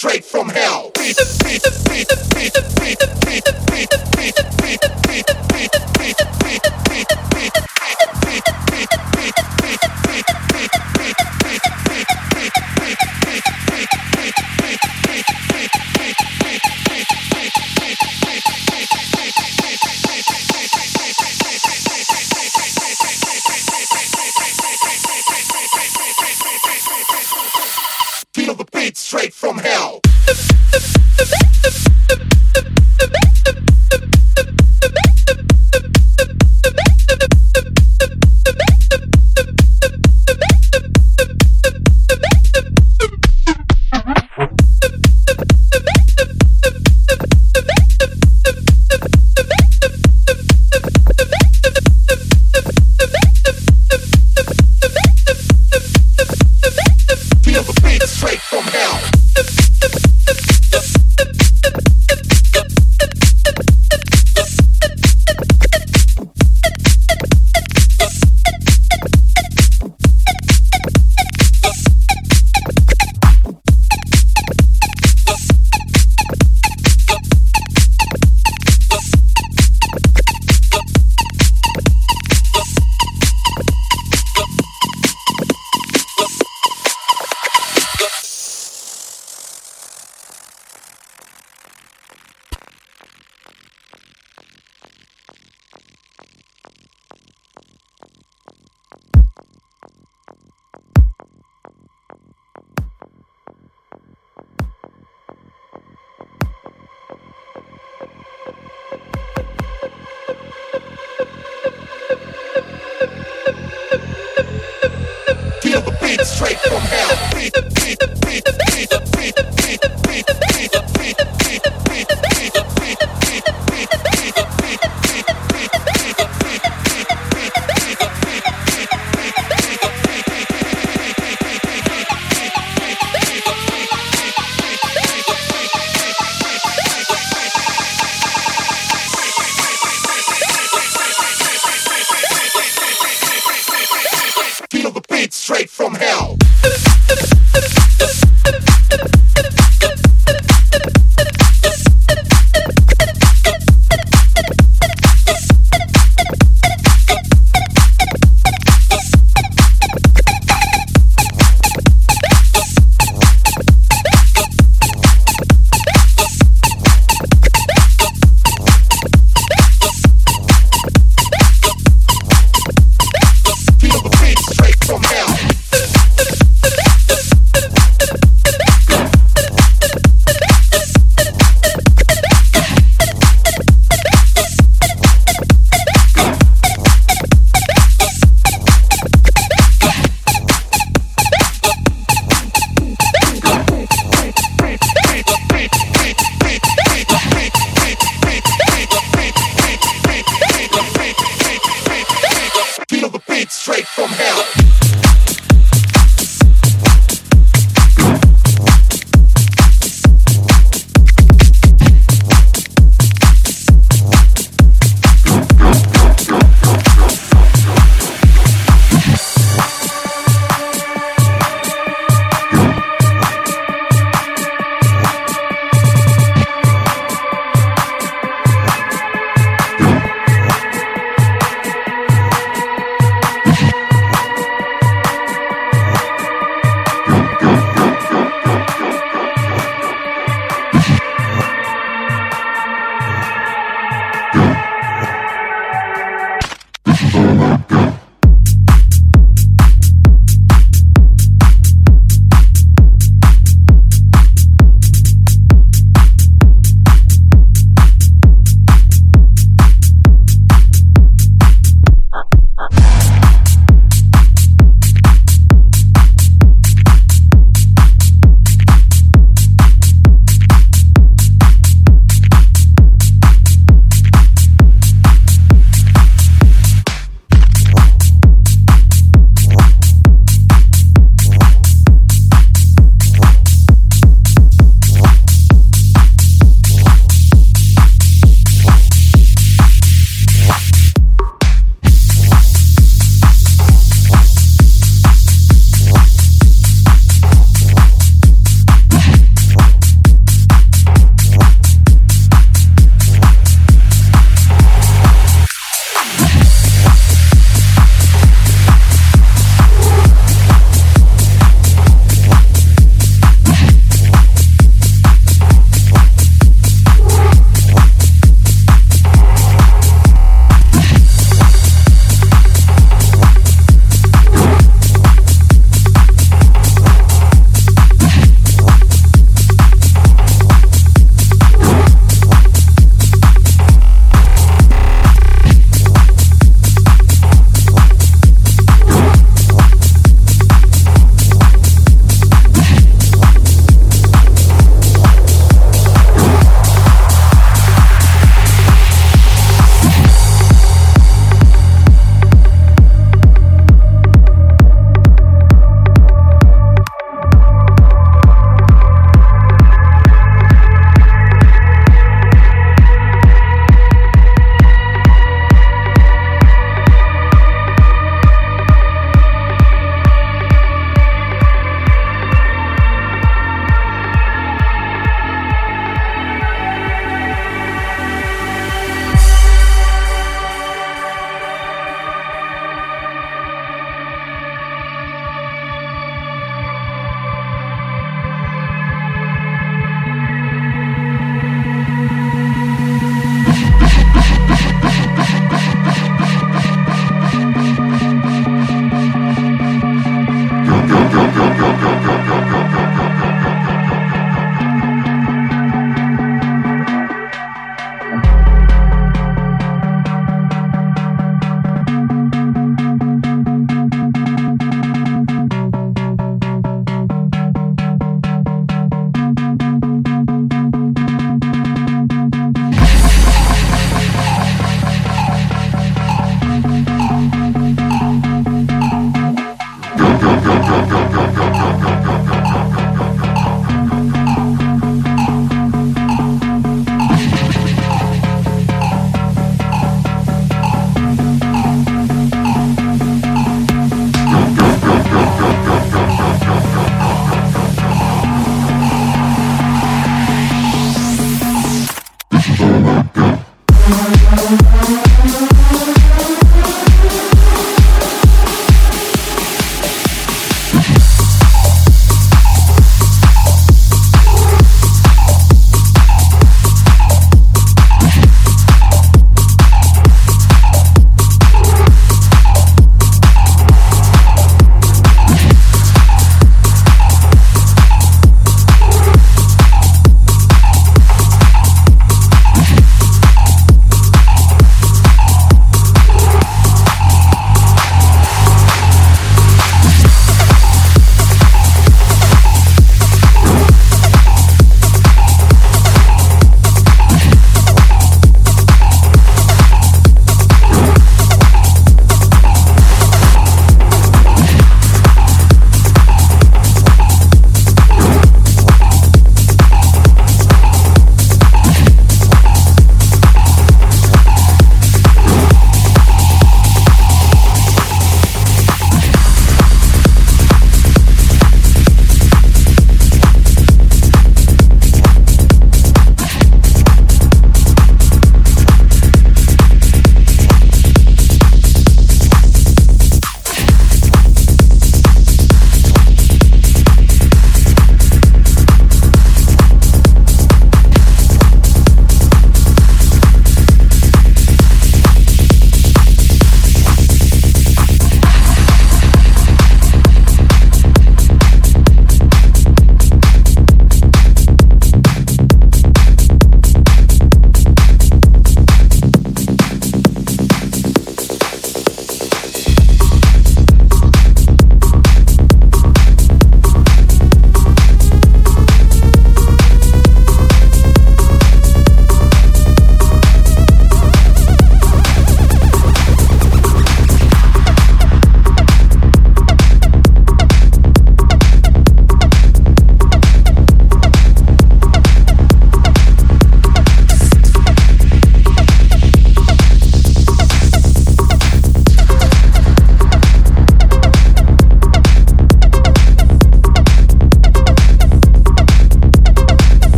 straight from hell.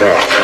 Shock.